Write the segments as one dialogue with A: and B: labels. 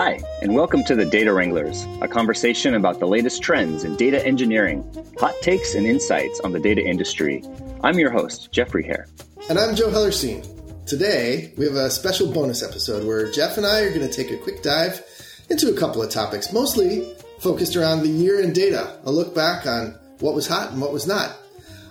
A: Hi, and welcome to the Data Wranglers, a conversation about the latest trends in data engineering, hot takes, and insights on the data industry. I'm your host, Jeffrey Heer.
B: And I'm Joe Hellerstein. Today, we have a special bonus episode where Jeff and I are going to take a quick dive into a couple of topics, mostly focused around the year in data, a look back on what was hot and what was not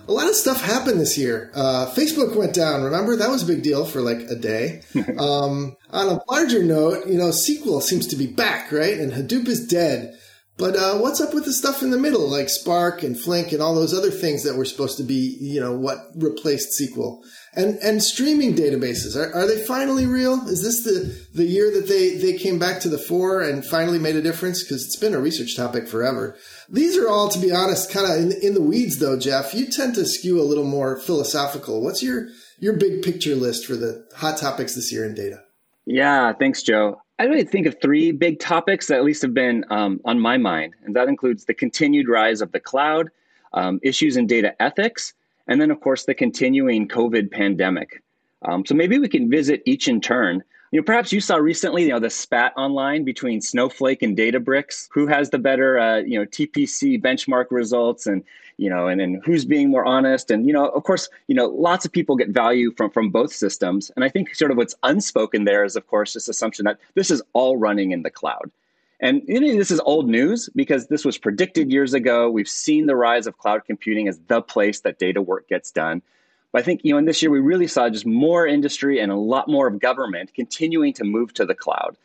B: a lot of stuff happened this year. Uh, Facebook went down. Remember that was a big deal for like a day. um, on a larger note, you know, SQL seems to be back, right? And Hadoop is dead. But uh, what's up with the stuff in the middle, like Spark and Flink and all those other things that were supposed to be, you know, what replaced SQL? And and streaming databases are, are they finally real? Is this the the year that they they came back to the fore and finally made a difference? Because it's been a research topic forever. These are all, to be honest, kind of in, in the weeds, though. Jeff, you tend to skew a little more philosophical. What's your your big picture list for the hot topics this year in data?
A: Yeah, thanks, Joe. I really think of three big topics that at least have been um, on my mind, and that includes the continued rise of the cloud, um, issues in data ethics, and then, of course, the continuing COVID pandemic. Um, so maybe we can visit each in turn. You know, perhaps you saw recently, you know, the spat online between Snowflake and Databricks. Who has the better, uh, you know, TPC benchmark results, and you know, and, and who's being more honest? And you know, of course, you know, lots of people get value from from both systems. And I think sort of what's unspoken there is, of course, this assumption that this is all running in the cloud. And this is old news because this was predicted years ago. We've seen the rise of cloud computing as the place that data work gets done. But I think, you know, in this year, we really saw just more industry and a lot more of government continuing to move to the cloud.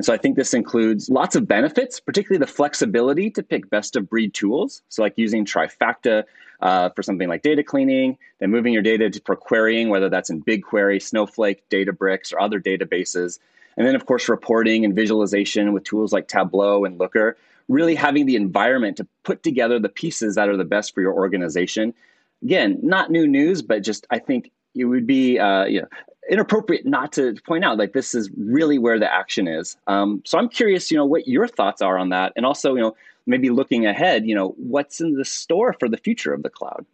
A: And so I think this includes lots of benefits, particularly the flexibility to pick best of breed tools. So, like using Trifacta uh, for something like data cleaning, then moving your data to, for querying, whether that's in BigQuery, Snowflake, Databricks, or other databases. And then, of course, reporting and visualization with tools like Tableau and Looker, really having the environment to put together the pieces that are the best for your organization again, not new news, but just I think it would be uh, you know, inappropriate not to point out like this is really where the action is. Um, so I'm curious, you know, what your thoughts are on that, and also, you know, maybe looking ahead, you know, what's in the store for the future of the cloud.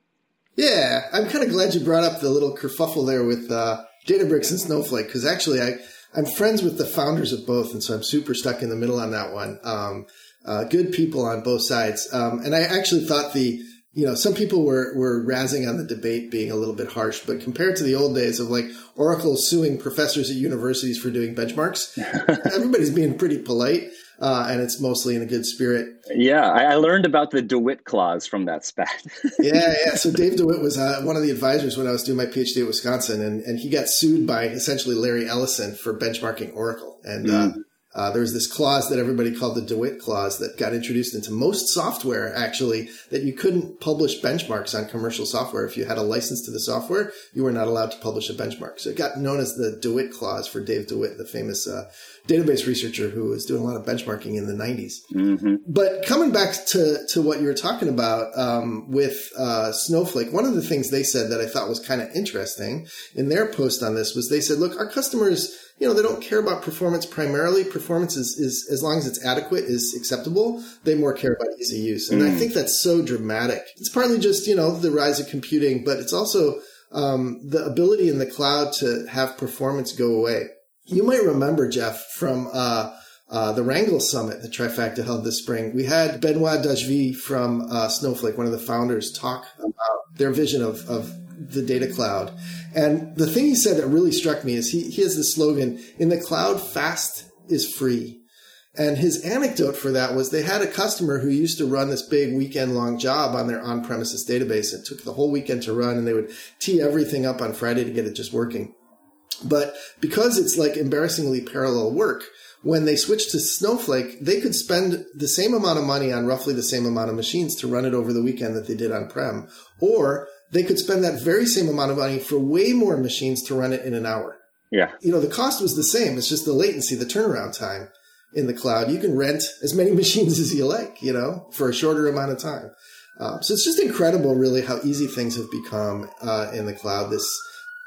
B: Yeah, I'm kind of glad you brought up the little kerfuffle there with uh, Databricks and Snowflake because actually I I'm friends with the founders of both, and so I'm super stuck in the middle on that one. Um, uh, good people on both sides, um, and I actually thought the you know, some people were, were razzing on the debate being a little bit harsh, but compared to the old days of like Oracle suing professors at universities for doing benchmarks, everybody's being pretty polite. Uh, and it's mostly in a good spirit.
A: Yeah, I, I learned about the DeWitt clause from that spat.
B: yeah, yeah. So Dave DeWitt was uh, one of the advisors when I was doing my PhD at Wisconsin, and, and he got sued by essentially Larry Ellison for benchmarking Oracle. And mm. uh, uh, there was this clause that everybody called the DeWitt clause that got introduced into most software, actually, that you couldn't publish benchmarks on commercial software. If you had a license to the software, you were not allowed to publish a benchmark. So it got known as the DeWitt clause for Dave DeWitt, the famous uh, database researcher who was doing a lot of benchmarking in the 90s. Mm-hmm. But coming back to, to what you were talking about um, with uh, Snowflake, one of the things they said that I thought was kind of interesting in their post on this was they said, look, our customers you know, they don't care about performance primarily. Performance is, is as long as it's adequate, is acceptable. They more care about ease of use. And mm. I think that's so dramatic. It's partly just, you know, the rise of computing, but it's also um, the ability in the cloud to have performance go away. You might remember, Jeff, from uh, uh, the Wrangle Summit that Trifacta held this spring. We had Benoit Dageville from uh, Snowflake, one of the founders, talk about their vision of, of the data cloud. And the thing he said that really struck me is he, he has this slogan, in the cloud, fast is free. And his anecdote for that was they had a customer who used to run this big weekend long job on their on premises database. It took the whole weekend to run and they would tee everything up on Friday to get it just working. But because it's like embarrassingly parallel work, when they switched to Snowflake, they could spend the same amount of money on roughly the same amount of machines to run it over the weekend that they did on prem. Or they could spend that very same amount of money for way more machines to run it in an hour.
A: Yeah.
B: You know, the cost was the same. It's just the latency, the turnaround time in the cloud. You can rent as many machines as you like, you know, for a shorter amount of time. Uh, so it's just incredible, really, how easy things have become uh, in the cloud this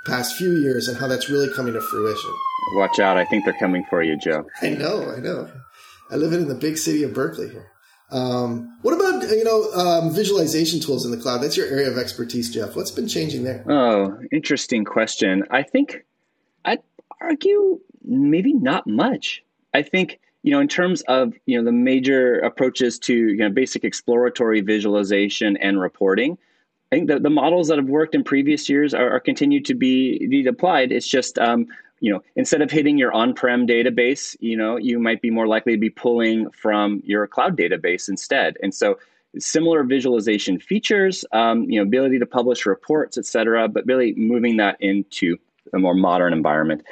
B: past few years and how that's really coming to fruition.
A: Watch out. I think they're coming for you, Joe.
B: I know. I know. I live in the big city of Berkeley here. Um, what about you know um, visualization tools in the cloud? That's your area of expertise, Jeff. What's been changing there?
A: Oh, interesting question. I think I'd argue maybe not much. I think you know, in terms of you know the major approaches to you know basic exploratory visualization and reporting, I think the, the models that have worked in previous years are, are continued to be, be applied. It's just um, you know instead of hitting your on-prem database, you know you might be more likely to be pulling from your cloud database instead. And so similar visualization features, um, you know, ability to publish reports, et cetera, but really moving that into a more modern environment.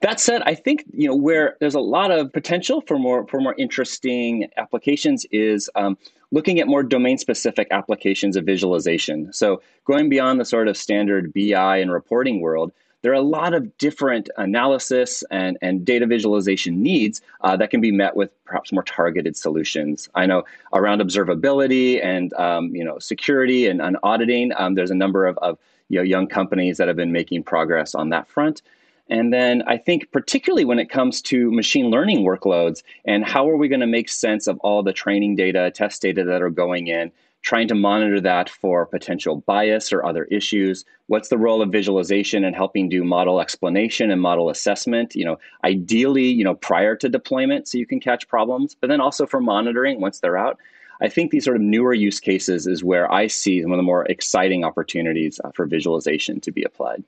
A: That said, I think you know where there's a lot of potential for more for more interesting applications is um, looking at more domain specific applications of visualization. So going beyond the sort of standard BI and reporting world, there are a lot of different analysis and, and data visualization needs uh, that can be met with perhaps more targeted solutions. I know around observability and um, you know security and, and auditing, um, there's a number of, of you know, young companies that have been making progress on that front. And then I think, particularly when it comes to machine learning workloads and how are we going to make sense of all the training data, test data that are going in, trying to monitor that for potential bias or other issues. What's the role of visualization in helping do model explanation and model assessment? You know, ideally, you know, prior to deployment so you can catch problems, but then also for monitoring once they're out. I think these sort of newer use cases is where I see one of the more exciting opportunities uh, for visualization to be applied.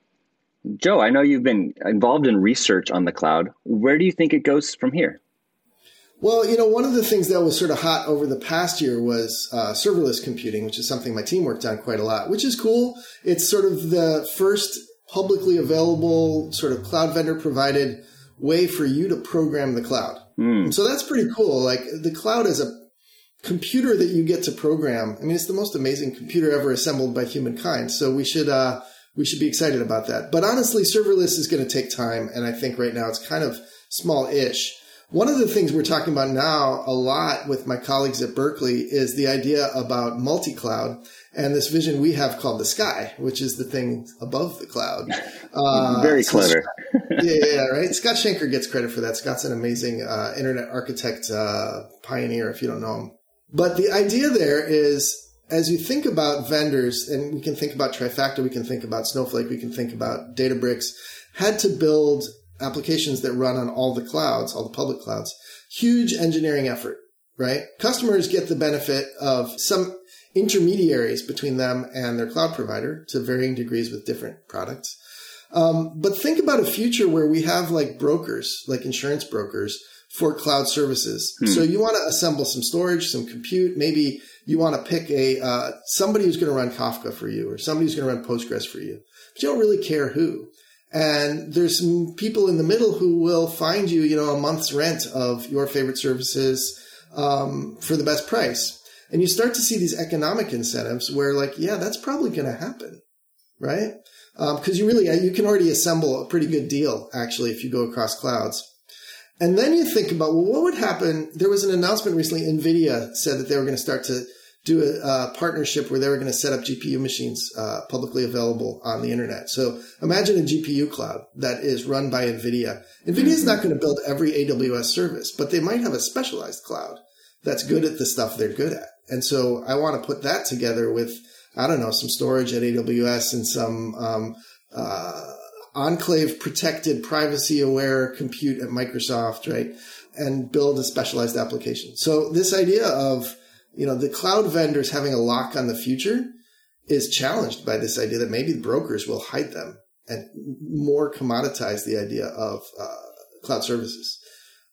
A: Joe, I know you've been involved in research on the cloud. Where do you think it goes from here?
B: Well, you know, one of the things that was sort of hot over the past year was uh, serverless computing, which is something my team worked on quite a lot, which is cool. It's sort of the first publicly available sort of cloud vendor provided way for you to program the cloud. Mm. So that's pretty cool. Like the cloud is a computer that you get to program. I mean, it's the most amazing computer ever assembled by humankind. So we should, uh, we should be excited about that. But honestly, serverless is going to take time. And I think right now it's kind of small ish. One of the things we're talking about now a lot with my colleagues at Berkeley is the idea about multi cloud and this vision we have called the sky, which is the thing above the cloud.
A: Uh, Very clever.
B: So, yeah, yeah, right. Scott Shenker gets credit for that. Scott's an amazing uh, internet architect uh, pioneer, if you don't know him. But the idea there is as you think about vendors, and we can think about Trifacta, we can think about Snowflake, we can think about Databricks, had to build applications that run on all the clouds, all the public clouds. Huge engineering effort, right? Customers get the benefit of some intermediaries between them and their cloud provider to varying degrees with different products. Um, but think about a future where we have like brokers, like insurance brokers for cloud services. Hmm. So you want to assemble some storage, some compute, maybe you want to pick a uh, somebody who's going to run Kafka for you or somebody who's going to run Postgres for you. But you don't really care who. And there's some people in the middle who will find you, you know, a month's rent of your favorite services um, for the best price. And you start to see these economic incentives where, like, yeah, that's probably going to happen, right? Because um, you really you can already assemble a pretty good deal actually if you go across clouds. And then you think about well, what would happen? There was an announcement recently. Nvidia said that they were going to start to do a, partnership where they were going to set up GPU machines uh, publicly available on the internet. So imagine a GPU cloud that is run by NVIDIA. NVIDIA is not going to build every AWS service, but they might have a specialized cloud that's good at the stuff they're good at. And so I want to put that together with, I don't know, some storage at AWS and some, um, uh, enclave protected privacy aware compute at Microsoft, right? And build a specialized application. So this idea of you know, the cloud vendors having a lock on the future is challenged by this idea that maybe brokers will hide them and more commoditize the idea of uh, cloud services.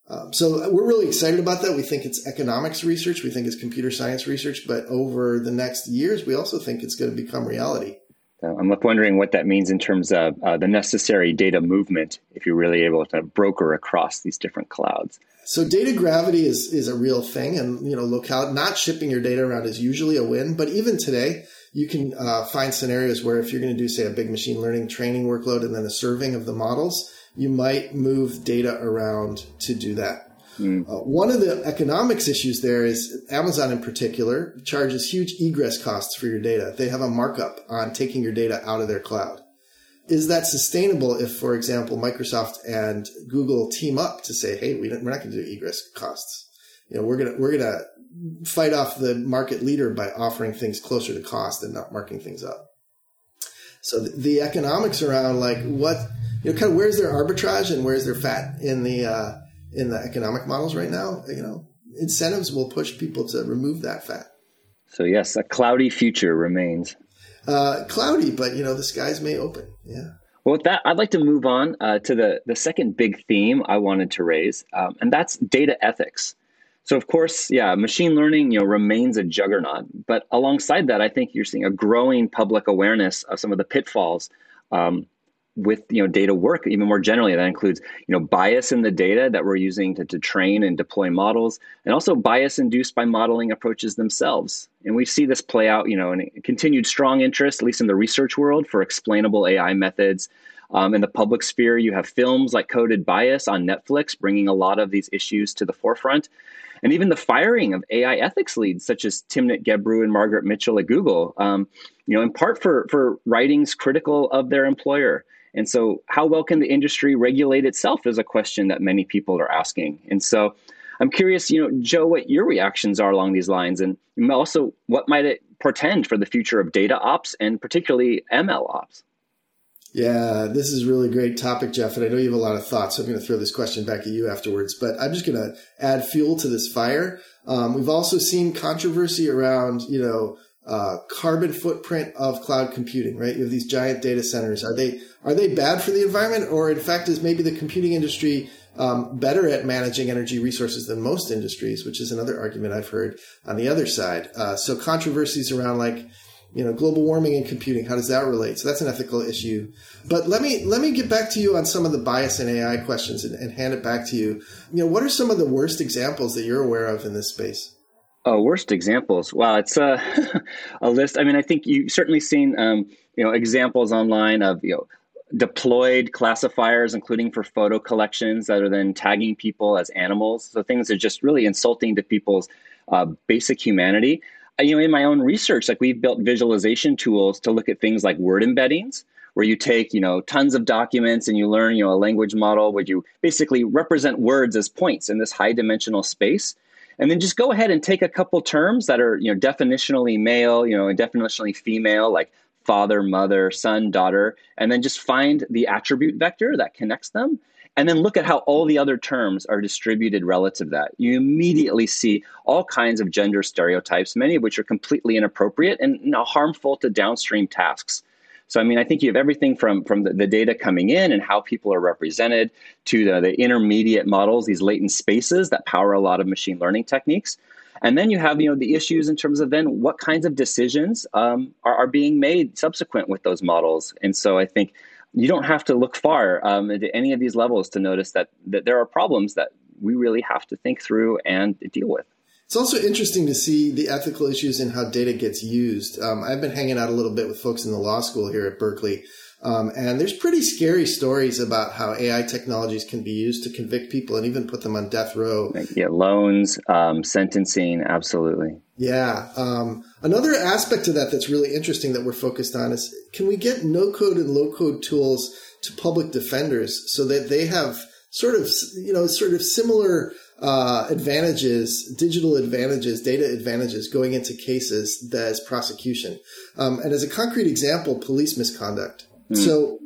B: Um, so we're really excited about that. We think it's economics research. We think it's computer science research. But over the next years, we also think it's going to become reality.
A: I'm like wondering what that means in terms of uh, the necessary data movement if you're really able to broker across these different clouds.
B: So data gravity is is a real thing, and you know, locale not shipping your data around is usually a win. But even today, you can uh, find scenarios where if you're going to do, say, a big machine learning training workload and then a serving of the models, you might move data around to do that. Mm. Uh, one of the economics issues there is Amazon in particular charges huge egress costs for your data. They have a markup on taking your data out of their cloud is that sustainable if, for example, Microsoft and Google team up to say, "Hey, we are not going to do egress costs. You know, we're gonna we're gonna fight off the market leader by offering things closer to cost and not marking things up." So the, the economics around like what you know, kind of where's their arbitrage and where's their fat in the uh, in the economic models right now, you know, incentives will push people to remove that fat.
A: So yes, a cloudy future remains.
B: Uh, cloudy, but you know the skies may open. Yeah.
A: Well, with that, I'd like to move on uh, to the the second big theme I wanted to raise, um, and that's data ethics. So, of course, yeah, machine learning, you know, remains a juggernaut. But alongside that, I think you're seeing a growing public awareness of some of the pitfalls um, with you know data work even more generally. That includes you know bias in the data that we're using to, to train and deploy models and also bias induced by modeling approaches themselves. And we see this play out you know in continued strong interest at least in the research world for explainable ai methods. Um, in the public sphere you have films like coded bias on netflix bringing a lot of these issues to the forefront. And even the firing of AI ethics leads, such as Timnit Gebru and Margaret Mitchell at Google, um, you know, in part for for writings critical of their employer. And so, how well can the industry regulate itself is a question that many people are asking. And so, I'm curious, you know, Joe, what your reactions are along these lines, and also what might it portend for the future of data ops and particularly ML ops?
B: Yeah, this is a really great topic, Jeff, and I know you have a lot of thoughts. So I'm going to throw this question back at you afterwards, but I'm just going to add fuel to this fire. Um, we've also seen controversy around, you know, uh, carbon footprint of cloud computing, right? You have these giant data centers. Are they are they bad for the environment, or in fact, is maybe the computing industry um, better at managing energy resources than most industries? Which is another argument I've heard on the other side. Uh, so controversies around like you know global warming and computing how does that relate so that's an ethical issue but let me let me get back to you on some of the bias in ai questions and, and hand it back to you you know what are some of the worst examples that you're aware of in this space
A: Oh, worst examples. Wow, it's a, a list. I mean, I think you've certainly seen, um, you know, examples online of, you know, deployed classifiers, including for photo collections that are then tagging people as animals. So things are just really insulting to people's uh, basic humanity. Uh, you know, in my own research, like we've built visualization tools to look at things like word embeddings, where you take, you know, tons of documents and you learn, you know, a language model where you basically represent words as points in this high dimensional space and then just go ahead and take a couple terms that are you know definitionally male you know and definitionally female like father mother son daughter and then just find the attribute vector that connects them. And then look at how all the other terms are distributed relative to that. You immediately see all kinds of gender stereotypes many of which are completely inappropriate and you know, harmful to downstream tasks so, I mean, I think you have everything from, from the, the data coming in and how people are represented to the, the intermediate models, these latent spaces that power a lot of machine learning techniques. And then you have, you know, the issues in terms of then what kinds of decisions um, are, are being made subsequent with those models. And so I think you don't have to look far um, at any of these levels to notice that, that there are problems that we really have to think through and deal with.
B: It's also interesting to see the ethical issues in how data gets used. Um, I've been hanging out a little bit with folks in the law school here at Berkeley, um, and there's pretty scary stories about how AI technologies can be used to convict people and even put them on death row.
A: Yeah, loans, um, sentencing, absolutely.
B: Yeah. Um, another aspect of that that's really interesting that we're focused on is can we get no code and low code tools to public defenders so that they have sort of, you know, sort of similar uh, advantages, digital advantages, data advantages going into cases as prosecution. Um, and as a concrete example, police misconduct. Mm. So,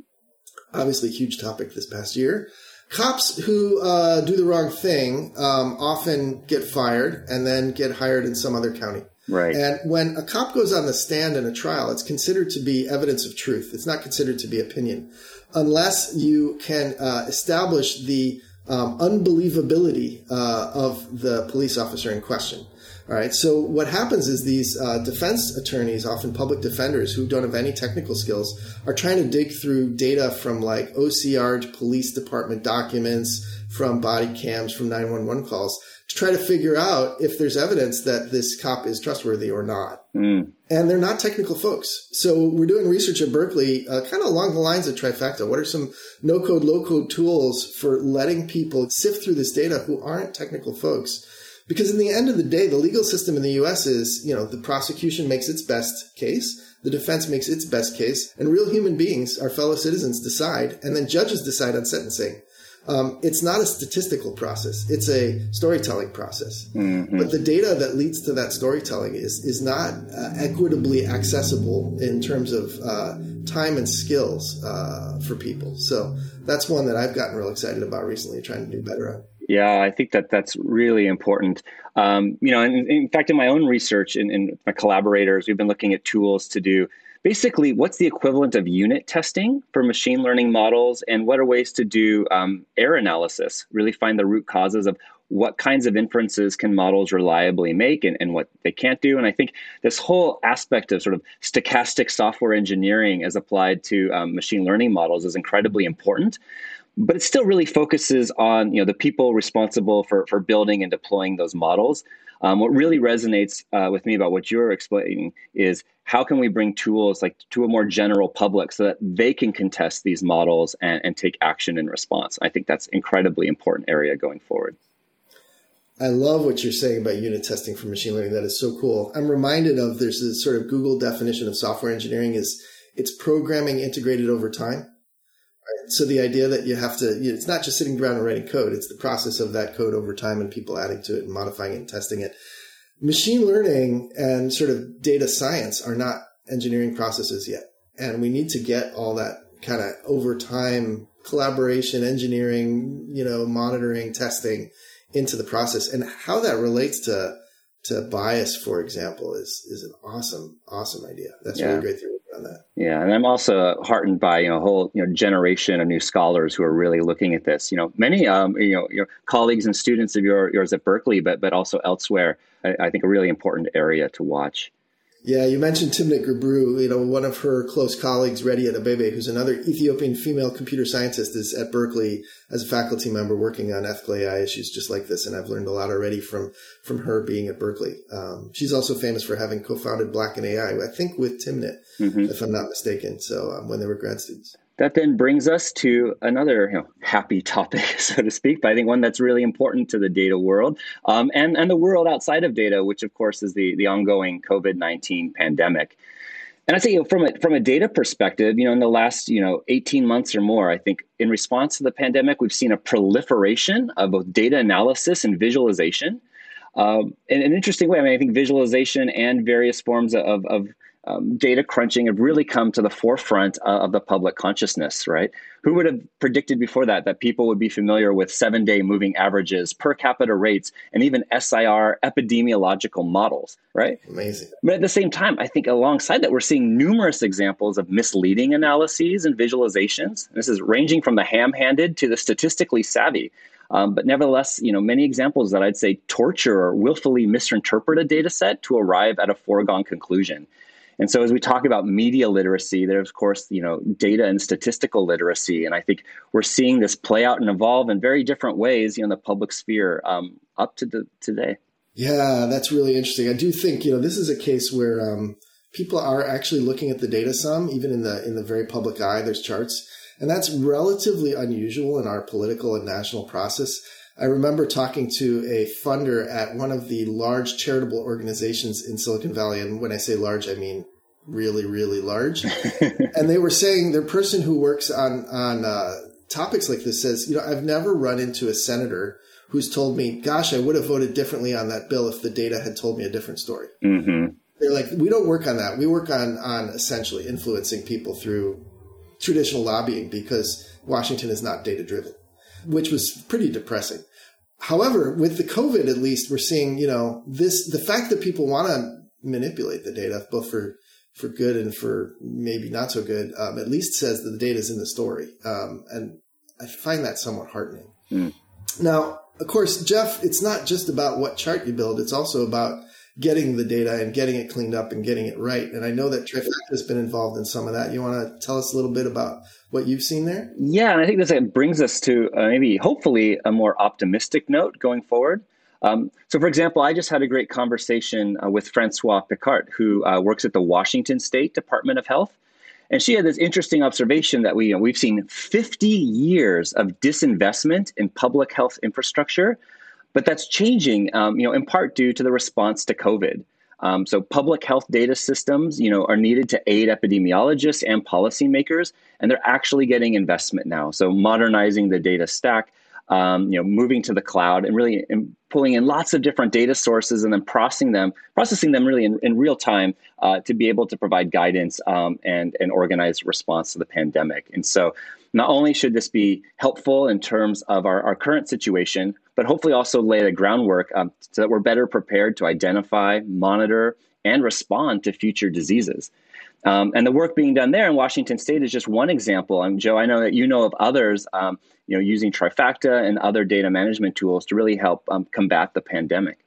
B: obviously, huge topic this past year. Cops who uh, do the wrong thing um, often get fired and then get hired in some other county.
A: Right.
B: And when a cop goes on the stand in a trial, it's considered to be evidence of truth. It's not considered to be opinion, unless you can uh, establish the um, unbelievability uh, of the police officer in question. All right. So what happens is these uh, defense attorneys, often public defenders who don't have any technical skills, are trying to dig through data from like OCR police department documents, from body cams, from 911 calls to try to figure out if there's evidence that this cop is trustworthy or not. Mm. And they're not technical folks. So we're doing research at Berkeley, uh, kind of along the lines of Trifacta. What are some no code, low code tools for letting people sift through this data who aren't technical folks? Because in the end of the day, the legal system in the US is, you know, the prosecution makes its best case, the defense makes its best case, and real human beings, our fellow citizens, decide, and then judges decide on sentencing um, it's not a statistical process; it's a storytelling process. Mm-hmm. But the data that leads to that storytelling is is not uh, equitably accessible in terms of uh, time and skills uh, for people. So that's one that I've gotten real excited about recently, trying to do better on.
A: Yeah, I think that that's really important. Um, you know, in, in, fact, in my own research and, and my collaborators, we've been looking at tools to do basically what's the equivalent of unit testing for machine learning models and what are ways to do um, error analysis really find the root causes of what kinds of inferences can models reliably make and, and what they can't do. And I think this whole aspect of sort of stochastic software engineering as applied to um, machine learning models is incredibly important. But it still really focuses on you know the people responsible for, for building and deploying those models. Um, what really resonates uh, with me about what you're explaining is how can we bring tools like to a more general public so that they can contest these models and, and take action in response. I think that's incredibly important area going forward.
B: I love what you're saying about unit testing for machine learning. That is so cool. I'm reminded of there's this sort of Google definition of software engineering is it's programming integrated over time. Right? So the idea that you have to, it's not just sitting around and writing code. It's the process of that code over time and people adding to it and modifying it and testing it. Machine learning and sort of data science are not engineering processes yet. And we need to get all that kind of over time collaboration, engineering, you know, monitoring, testing into the process and how that relates to to bias, for example, is is an awesome, awesome idea. That's yeah. really great to that.
A: Yeah, and I'm also heartened by you know a whole you know generation of new scholars who are really looking at this. You know, many um, you know your colleagues and students of your, yours at Berkeley, but but also elsewhere. I, I think a really important area to watch.
B: Yeah, you mentioned Timnit Gebru. You know, one of her close colleagues, Rediat Abebe, who's another Ethiopian female computer scientist, is at Berkeley as a faculty member working on ethical AI issues just like this. And I've learned a lot already from from her being at Berkeley. Um, she's also famous for having co-founded Black in AI, I think, with Timnit, mm-hmm. if I'm not mistaken. So um, when they were grad students.
A: That then brings us to another you know, happy topic, so to speak, but I think one that's really important to the data world um, and, and the world outside of data, which of course is the, the ongoing COVID 19 pandemic. And I say, you know, from a from a data perspective, you know, in the last you know eighteen months or more, I think in response to the pandemic, we've seen a proliferation of both data analysis and visualization. Um, in an interesting way, I mean, I think visualization and various forms of, of um, data crunching have really come to the forefront uh, of the public consciousness, right? Who would have predicted before that that people would be familiar with seven day moving averages, per capita rates, and even SIR epidemiological models, right?
B: Amazing.
A: But at the same time, I think alongside that, we're seeing numerous examples of misleading analyses and visualizations. This is ranging from the ham handed to the statistically savvy. Um, but nevertheless, you know, many examples that I'd say torture or willfully misinterpret a data set to arrive at a foregone conclusion. And so, as we talk about media literacy, there's of course you know data and statistical literacy, and I think we're seeing this play out and evolve in very different ways, you know, in the public sphere um, up to the, today.
B: Yeah, that's really interesting. I do think you know this is a case where um, people are actually looking at the data some, even in the in the very public eye. There's charts, and that's relatively unusual in our political and national process. I remember talking to a funder at one of the large charitable organizations in Silicon Valley. And when I say large, I mean really, really large. and they were saying their person who works on, on uh, topics like this says, you know, I've never run into a senator who's told me, gosh, I would have voted differently on that bill if the data had told me a different story. Mm-hmm. They're like, we don't work on that. We work on, on essentially influencing people through traditional lobbying because Washington is not data driven which was pretty depressing. However, with the COVID, at least we're seeing, you know, this, the fact that people want to manipulate the data, both for, for good and for maybe not so good, um, at least says that the data is in the story. Um, and I find that somewhat heartening. Mm. Now, of course, Jeff, it's not just about what chart you build. It's also about getting the data and getting it cleaned up and getting it right. And I know that Trifacta has been involved in some of that. You want to tell us a little bit about what you've seen there?
A: Yeah, and I think this brings us to uh, maybe hopefully a more optimistic note going forward. Um, so, for example, I just had a great conversation uh, with Francois Picard, who uh, works at the Washington State Department of Health. And she had this interesting observation that we, you know, we've seen 50 years of disinvestment in public health infrastructure but that's changing, um, you know, in part due to the response to COVID. Um, so public health data systems, you know, are needed to aid epidemiologists and policymakers, and they're actually getting investment now. So modernizing the data stack, um, you know, moving to the cloud, and really in pulling in lots of different data sources and then processing them, processing them really in, in real time uh, to be able to provide guidance um, and an organized response to the pandemic. And so, not only should this be helpful in terms of our, our current situation, but hopefully also lay the groundwork um, so that we're better prepared to identify, monitor, and respond to future diseases. Um, and the work being done there in Washington State is just one example. And Joe, I know that you know of others, um, you know, using Trifacta and other data management tools to really help um, combat the pandemic.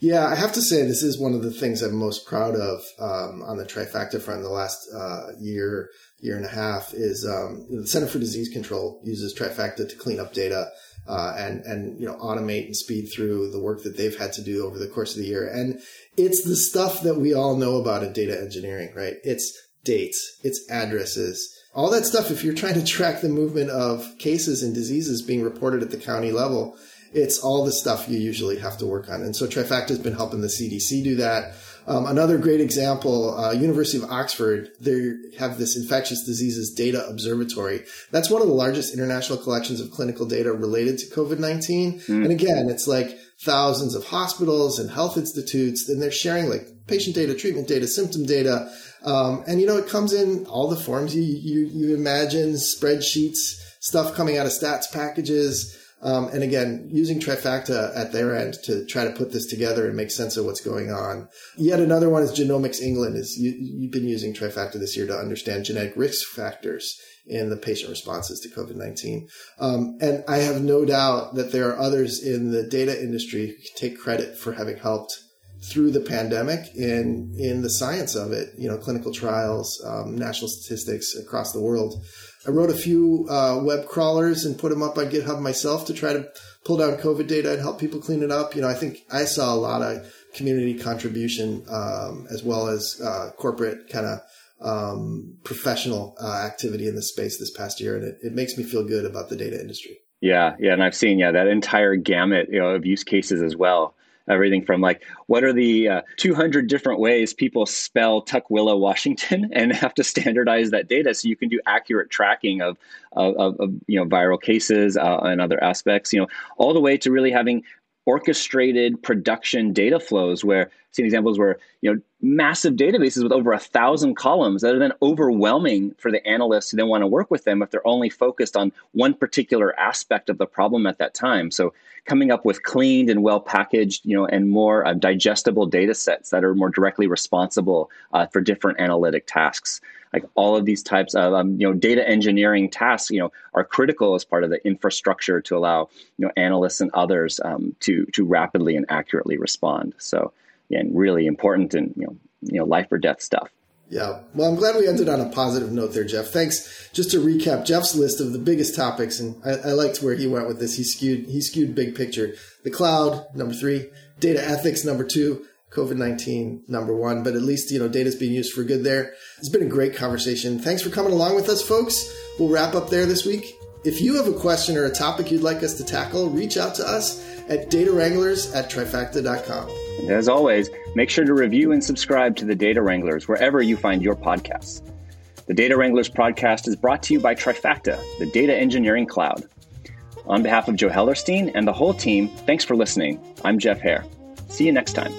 B: Yeah, I have to say this is one of the things I'm most proud of um, on the Trifacta front the last uh, year, year and a half is um, the Center for Disease Control uses Trifacta to clean up data uh, and and you know automate and speed through the work that they've had to do over the course of the year. And it's the stuff that we all know about in data engineering, right? It's dates, it's addresses, all that stuff. If you're trying to track the movement of cases and diseases being reported at the county level, it's all the stuff you usually have to work on. And so Trifacta has been helping the CDC do that. Um, another great example, uh, University of Oxford, they have this infectious diseases data observatory. That's one of the largest international collections of clinical data related to COVID-19. Mm. And again, it's like thousands of hospitals and health institutes, and they're sharing like patient data, treatment data, symptom data. Um, and you know, it comes in all the forms you, you, you imagine, spreadsheets, stuff coming out of stats packages, um, and again, using Trifacta at their end to try to put this together and make sense of what's going on. Yet another one is Genomics England. Is you, have been using Trifacta this year to understand genetic risk factors in the patient responses to COVID nineteen. Um, and I have no doubt that there are others in the data industry who can take credit for having helped through the pandemic in in the science of it. You know, clinical trials, um, national statistics across the world. I wrote a few uh, web crawlers and put them up on GitHub myself to try to pull down COVID data and help people clean it up. You know, I think I saw a lot of community contribution um, as well as uh, corporate kind of um, professional uh, activity in this space this past year, and it, it makes me feel good about the data industry.
A: Yeah, yeah, and I've seen yeah that entire gamut you know, of use cases as well everything from like what are the uh, 200 different ways people spell Tukwila, Washington, and have to standardize that data so you can do accurate tracking of of, of you know viral cases uh, and other aspects. You know, all the way to really having orchestrated production data flows where seen examples where you know massive databases with over a thousand columns that are then overwhelming for the analysts who then want to work with them if they're only focused on one particular aspect of the problem at that time. So coming up with cleaned and well packaged you know and more uh, digestible data sets that are more directly responsible uh, for different analytic tasks like all of these types of um, you know data engineering tasks you know are critical as part of the infrastructure to allow you know analysts and others um, to to rapidly and accurately respond so again really important and you know you know life or death stuff
B: yeah. Well, I'm glad we ended on a positive note there, Jeff. Thanks. Just to recap Jeff's list of the biggest topics, and I, I, liked where he went with this. He skewed he skewed big picture. The cloud, number three, data ethics, number two, COVID 19, number one, but at least, you know, data is being used for good there. It's been a great conversation. Thanks for coming along with us, folks. We'll wrap up there this week. If you have a question or a topic you'd like us to tackle, reach out to us at datawranglers at trifacta.com.
A: And as always, make sure to review and subscribe to the Data Wranglers wherever you find your podcasts. The Data Wranglers podcast is brought to you by Trifacta, the data engineering cloud. On behalf of Joe Hellerstein and the whole team, thanks for listening. I'm Jeff Heer. See you next time.